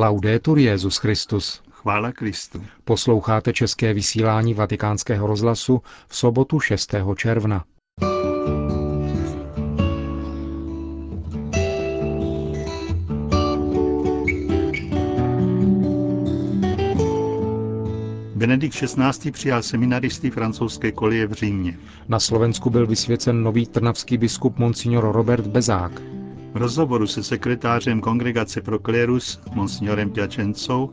Laudetur Jezus Christus. Chvála Kristu. Posloucháte české vysílání Vatikánského rozhlasu v sobotu 6. června. Benedikt XVI. přijal seminaristy francouzské kolie v Římě. Na Slovensku byl vysvěcen nový trnavský biskup Monsignor Robert Bezák. V rozhovoru se sekretářem Kongregace pro klérus, Monsignorem Piačencou,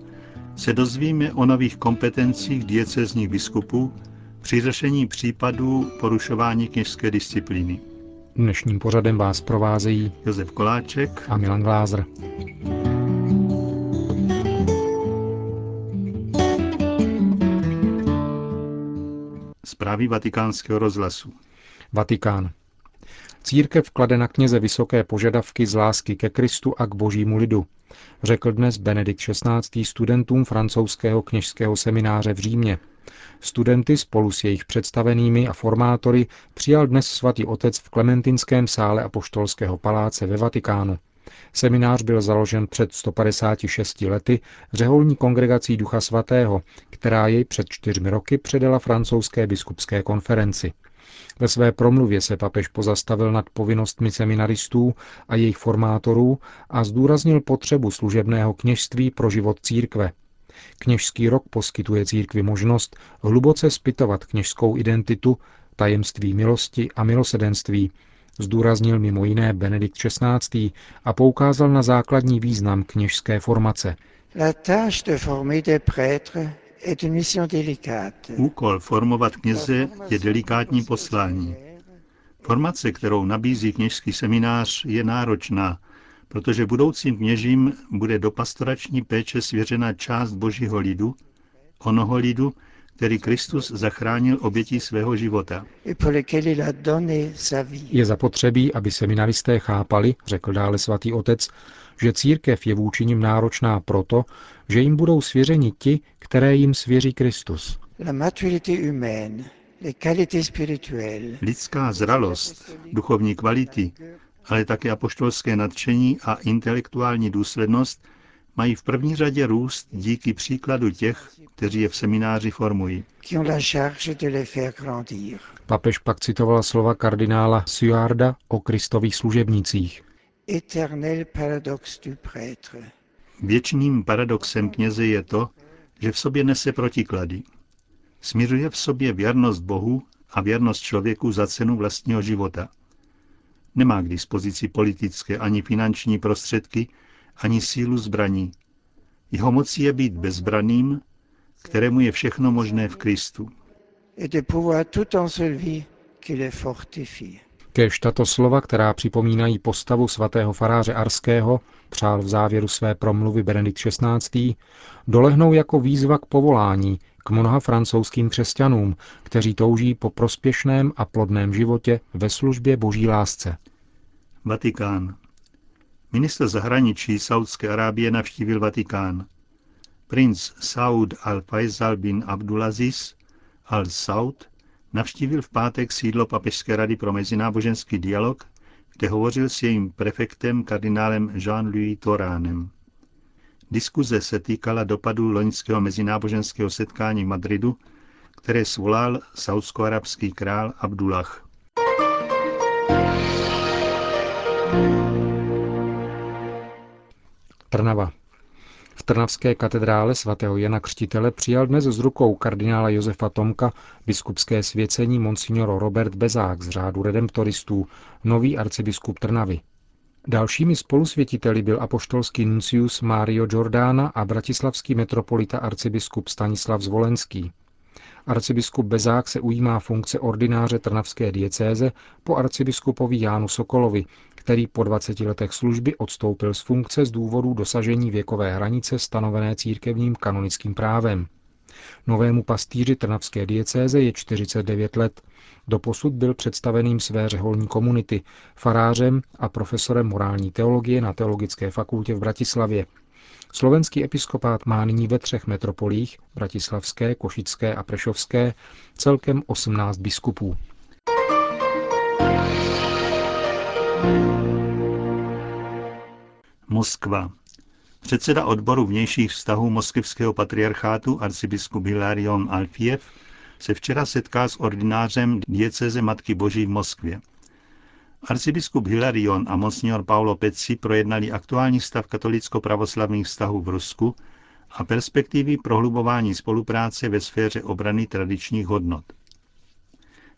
se dozvíme o nových kompetencích diecezních biskupů při řešení případů porušování kněžské disciplíny. Dnešním pořadem vás provázejí Josef Koláček a Milan Glázer. Zprávy vatikánského rozhlasu. Vatikán. Církev klade na kněze vysoké požadavky z lásky ke Kristu a k božímu lidu, řekl dnes Benedikt XVI. studentům francouzského kněžského semináře v Římě. Studenty spolu s jejich představenými a formátory přijal dnes svatý otec v Klementinském sále Apoštolského paláce ve Vatikánu. Seminář byl založen před 156 lety řeholní kongregací Ducha Svatého, která jej před čtyřmi roky předala francouzské biskupské konferenci. Ve své promluvě se papež pozastavil nad povinnostmi seminaristů a jejich formátorů a zdůraznil potřebu služebného kněžství pro život církve. Kněžský rok poskytuje církvi možnost hluboce spytovat kněžskou identitu, tajemství milosti a milosedenství, zdůraznil mimo jiné Benedikt XVI. a poukázal na základní význam kněžské formace. La tâche de former des prêtres Úkol formovat kněze je delikátní poslání. Formace, kterou nabízí kněžský seminář, je náročná, protože budoucím kněžím bude do pastorační péče svěřena část božího lidu, onoho lidu, který Kristus zachránil obětí svého života. Je zapotřebí, aby seminaristé chápali, řekl dále svatý otec, že církev je vůči nim náročná proto, že jim budou svěřeni ti, které jim svěří Kristus. Lidská zralost, duchovní kvality, ale také apoštolské nadšení a intelektuální důslednost mají v první řadě růst díky příkladu těch, kteří je v semináři formují. Papež pak citoval slova kardinála Suarda o kristových služebnících. Věčným paradoxem kněze je to, že v sobě nese protiklady. Směřuje v sobě věrnost Bohu a věrnost člověku za cenu vlastního života. Nemá k dispozici politické ani finanční prostředky, ani sílu zbraní. Jeho mocí je být bezbraným, kterému je všechno možné v Kristu. Kež tato slova, která připomínají postavu svatého faráře Arského, přál v závěru své promluvy Benedikt XVI., dolehnou jako výzva k povolání k mnoha francouzským křesťanům, kteří touží po prospěšném a plodném životě ve službě boží lásce. Vatikán. Minister zahraničí Saudské Arábie navštívil Vatikán. Princ Saud al-Faisal bin Abdulaziz al-Saud navštívil v pátek sídlo Papežské rady pro mezináboženský dialog, kde hovořil s jejím prefektem kardinálem Jean-Louis Toránem. Diskuze se týkala dopadu loňského mezináboženského setkání v Madridu, které svolal saudsko-arabský král Abdullah. Trnava. V Trnavské katedrále svatého Jana Křtitele přijal dnes z rukou kardinála Josefa Tomka biskupské svěcení monsignor Robert Bezák z řádu redemptoristů, nový arcibiskup Trnavy. Dalšími spolusvětiteli byl apoštolský nuncius Mario Giordana a bratislavský metropolita arcibiskup Stanislav Zvolenský. Arcibiskup Bezák se ujímá funkce ordináře Trnavské diecéze po arcibiskupovi Jánu Sokolovi, který po 20 letech služby odstoupil z funkce z důvodu dosažení věkové hranice stanovené církevním kanonickým právem. Novému pastýři Trnavské diecéze je 49 let. Doposud byl představeným své řeholní komunity, farářem a profesorem morální teologie na Teologické fakultě v Bratislavě. Slovenský episkopát má nyní ve třech metropolích, bratislavské, košické a prešovské, celkem 18 biskupů. Moskva. Předseda odboru vnějších vztahů moskevského patriarchátu arcibiskup Hilarion Alfiev se včera setká s ordinářem dieceze Matky Boží v Moskvě. Arcibiskup Hilarion a monsignor Paulo Pezzi projednali aktuální stav katolicko-pravoslavných vztahů v Rusku a perspektivy prohlubování spolupráce ve sféře obrany tradičních hodnot.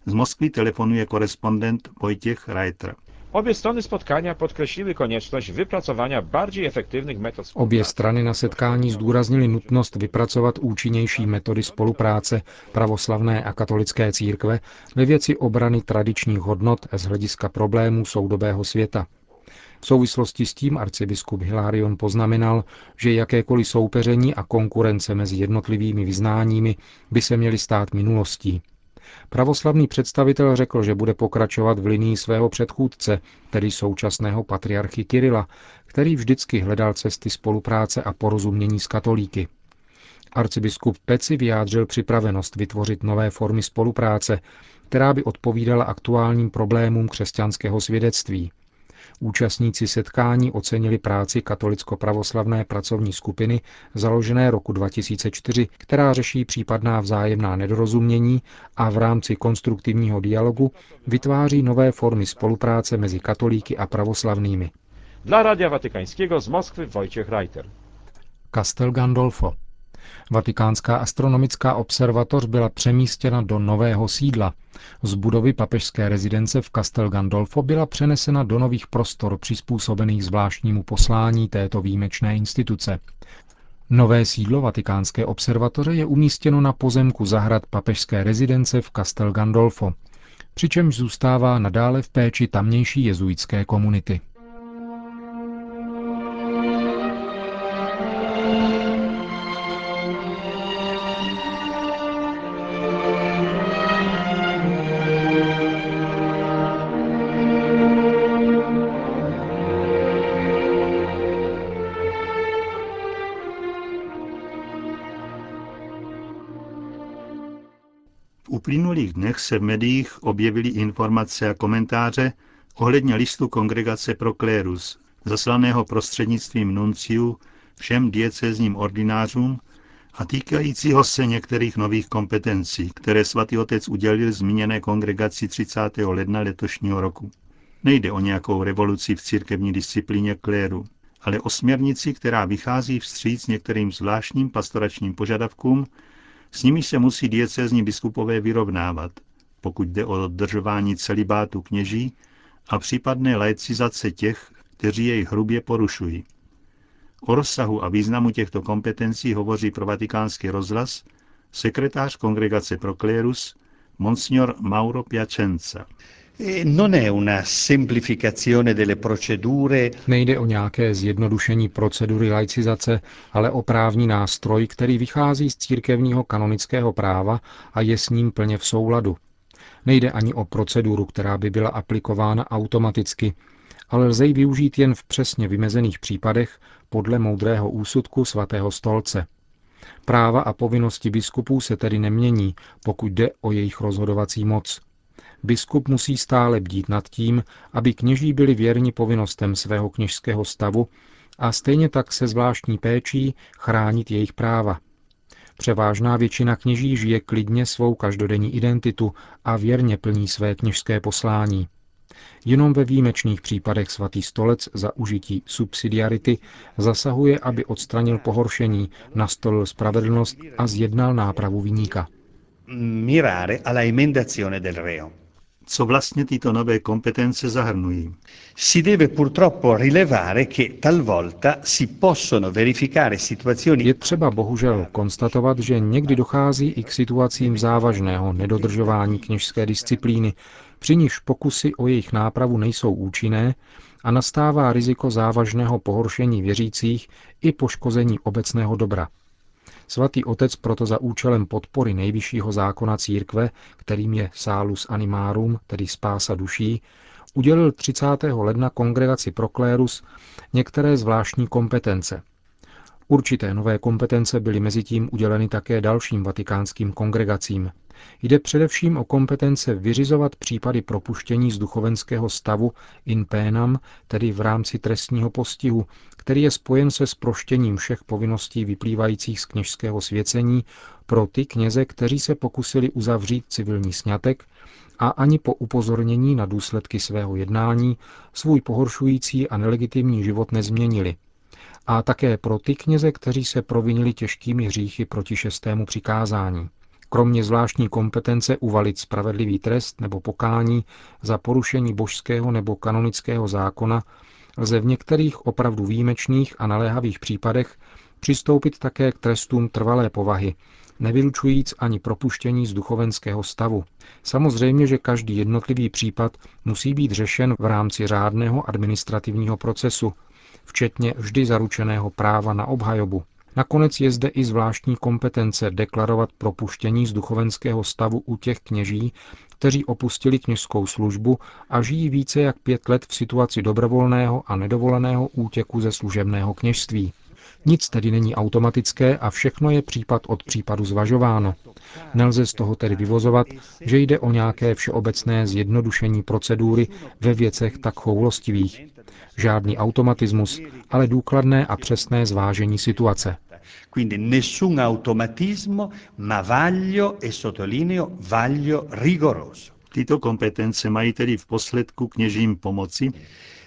Z Moskvy telefonuje korespondent Wojciech Reiter. Obie strony spotkania podkreśliły konieczność wypracowania bardziej efektywnych metod Obě strany na setkání zdůraznili nutnost vypracovat účinnější metody spolupráce pravoslavné a katolické církve ve věci obrany tradičních hodnot z hlediska problémů soudobého světa. V souvislosti s tím arcibiskup Hilarion poznamenal, že jakékoliv soupeření a konkurence mezi jednotlivými vyznáními by se měly stát minulostí. Pravoslavný představitel řekl, že bude pokračovat v linii svého předchůdce, tedy současného patriarchy Kirila, který vždycky hledal cesty spolupráce a porozumění s katolíky. Arcibiskup Peci vyjádřil připravenost vytvořit nové formy spolupráce, která by odpovídala aktuálním problémům křesťanského svědectví – Účastníci setkání ocenili práci katolicko-pravoslavné pracovní skupiny založené roku 2004, která řeší případná vzájemná nedorozumění a v rámci konstruktivního dialogu vytváří nové formy spolupráce mezi katolíky a pravoslavnými. Dla Radia Watykańskiego z Moskwy Wojciech Reiter. Castel Gandolfo. Vatikánská astronomická observatoř byla přemístěna do nového sídla. Z budovy papežské rezidence v Castel Gandolfo byla přenesena do nových prostor přizpůsobených zvláštnímu poslání této výjimečné instituce. Nové sídlo Vatikánské observatoře je umístěno na pozemku zahrad papežské rezidence v Castel Gandolfo, přičemž zůstává nadále v péči tamnější jezuitské komunity. Uplynulých dnech se v médiích objevily informace a komentáře ohledně listu Kongregace pro klérus, zaslaného prostřednictvím nunciu všem diecézním ordinářům a týkajícího se některých nových kompetencí, které svatý otec udělil zmíněné kongregaci 30. ledna letošního roku. Nejde o nějakou revoluci v církevní disciplíně kléru, ale o směrnici, která vychází vstříc některým zvláštním pastoračním požadavkům s nimi se musí diecézní biskupové vyrovnávat, pokud jde o dodržování celibátu kněží a případné laicizace těch, kteří jej hrubě porušují. O rozsahu a významu těchto kompetencí hovoří pro vatikánský rozhlas sekretář Kongregace pro klérus Monsignor Mauro Piacenza. E Nejde o nějaké zjednodušení procedury laicizace, ale o právní nástroj, který vychází z církevního kanonického práva a je s ním plně v souladu. Nejde ani o proceduru, která by byla aplikována automaticky, ale lze ji využít jen v přesně vymezených případech podle moudrého úsudku svatého stolce. Práva a povinnosti biskupů se tedy nemění, pokud jde o jejich rozhodovací moc – biskup musí stále bdít nad tím, aby kněží byli věrni povinnostem svého kněžského stavu a stejně tak se zvláštní péčí chránit jejich práva. Převážná většina kněží žije klidně svou každodenní identitu a věrně plní své kněžské poslání. Jenom ve výjimečných případech svatý stolec za užití subsidiarity zasahuje, aby odstranil pohoršení, nastolil spravedlnost a zjednal nápravu viníka. Mirare alla emendazione del reo co vlastně tyto nové kompetence zahrnují. Si deve purtroppo rilevare che talvolta si possono verificare situazioni Je třeba bohužel konstatovat, že někdy dochází i k situacím závažného nedodržování kněžské disciplíny, při nichž pokusy o jejich nápravu nejsou účinné a nastává riziko závažného pohoršení věřících i poškození obecného dobra. Svatý otec proto za účelem podpory nejvyššího zákona církve, kterým je Salus Animarum, tedy spása duší, udělil 30. ledna kongregaci Proklérus některé zvláštní kompetence. Určité nové kompetence byly mezitím uděleny také dalším vatikánským kongregacím. Jde především o kompetence vyřizovat případy propuštění z duchovenského stavu in penam, tedy v rámci trestního postihu, který je spojen se sproštěním všech povinností vyplývajících z kněžského svěcení pro ty kněze, kteří se pokusili uzavřít civilní sňatek a ani po upozornění na důsledky svého jednání svůj pohoršující a nelegitimní život nezměnili. A také pro ty kněze, kteří se provinili těžkými hříchy proti šestému přikázání. Kromě zvláštní kompetence uvalit spravedlivý trest nebo pokání za porušení božského nebo kanonického zákona lze v některých opravdu výjimečných a naléhavých případech přistoupit také k trestům trvalé povahy, nevylučujíc ani propuštění z duchovenského stavu. Samozřejmě, že každý jednotlivý případ musí být řešen v rámci řádného administrativního procesu, včetně vždy zaručeného práva na obhajobu. Nakonec je zde i zvláštní kompetence deklarovat propuštění z duchovenského stavu u těch kněží, kteří opustili kněžskou službu a žijí více jak pět let v situaci dobrovolného a nedovoleného útěku ze služebného kněžství. Nic tedy není automatické a všechno je případ od případu zvažováno. Nelze z toho tedy vyvozovat, že jde o nějaké všeobecné zjednodušení procedury ve věcech tak choulostivých. Žádný automatismus, ale důkladné a přesné zvážení situace. Quindi nessun automatismo, ma vaglio e sottolineo vaglio rigoroso. Tyto kompetence mají tedy v posledku kněžím pomoci?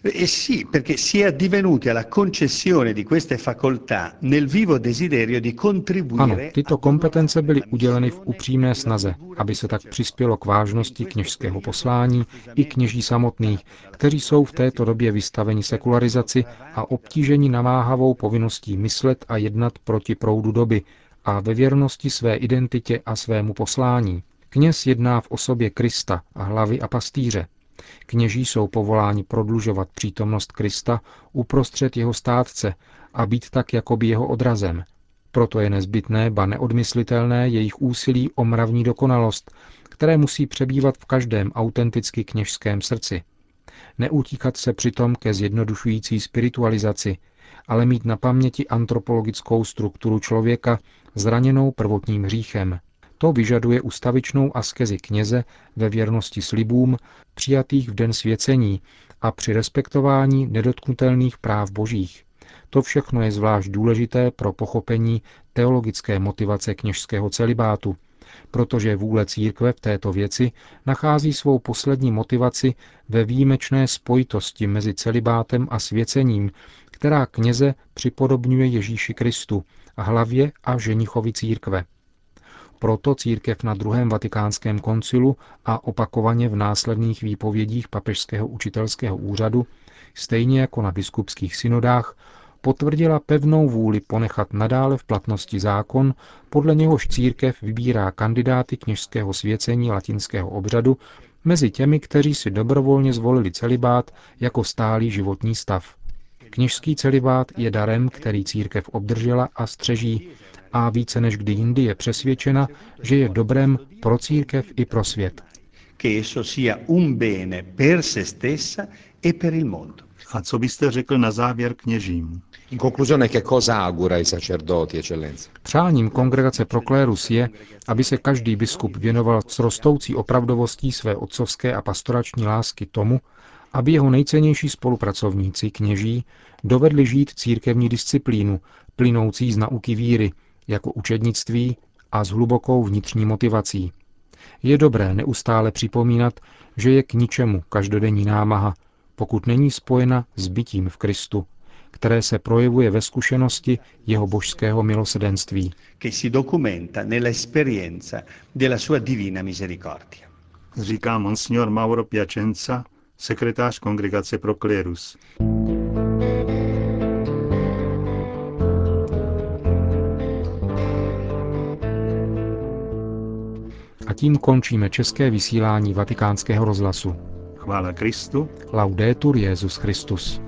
Eh sì, perché si è addivenuti alla concessione di queste facoltà nel vivo desiderio di contribuire... Ano, tyto kompetence byly uděleny v upřímné snaze, aby se tak přispělo k vážnosti kněžského poslání i kněží samotných, kteří jsou v této době vystaveni sekularizaci a obtížení namáhavou povinností myslet a jednat proti proudu doby a ve věrnosti své identitě a svému poslání. Kněz jedná v osobě Krista a hlavy a pastýře, Kněží jsou povoláni prodlužovat přítomnost Krista uprostřed jeho státce a být tak jakoby jeho odrazem. Proto je nezbytné, ba neodmyslitelné jejich úsilí o mravní dokonalost, které musí přebývat v každém autenticky kněžském srdci. Neutíkat se přitom ke zjednodušující spiritualizaci, ale mít na paměti antropologickou strukturu člověka zraněnou prvotním hříchem. To vyžaduje ustavičnou askezi kněze ve věrnosti slibům, přijatých v den svěcení a při respektování nedotknutelných práv božích. To všechno je zvlášť důležité pro pochopení teologické motivace kněžského celibátu, protože vůle církve v této věci nachází svou poslední motivaci ve výjimečné spojitosti mezi celibátem a svěcením, která kněze připodobňuje Ježíši Kristu, hlavě a ženichovi církve. Proto církev na druhém vatikánském koncilu a opakovaně v následných výpovědích papežského učitelského úřadu, stejně jako na biskupských synodách, potvrdila pevnou vůli ponechat nadále v platnosti zákon, podle něhož církev vybírá kandidáty kněžského svěcení latinského obřadu mezi těmi, kteří si dobrovolně zvolili celibát jako stálý životní stav. Kněžský celibát je darem, který církev obdržela a střeží a více než kdy jindy je přesvědčena, že je dobrem pro církev i pro svět. Che esso sia un bene per se stessa e per il mondo. A co byste řekl na závěr kněžím? In conclusione, che cosa augura ai sacerdoti, eccellenza? Přáním kongregace Proklérus je, aby se každý biskup věnoval s rostoucí opravdovostí své otcovské a pastorační lásky tomu, aby jeho nejcennější spolupracovníci, kněží, dovedli žít církevní disciplínu, plynoucí z nauky víry, jako učednictví a s hlubokou vnitřní motivací. Je dobré neustále připomínat, že je k ničemu každodenní námaha, pokud není spojena s bytím v Kristu, které se projevuje ve zkušenosti jeho božského milosedenství. che si documenta nell'esperienza della sua divina misericordia. Říká monsignor Mauro Piacenza, sekretář kongregace Proclerus. A tím končíme české vysílání vatikánského rozhlasu. Chvála Kristu. Laudetur Jezus Christus.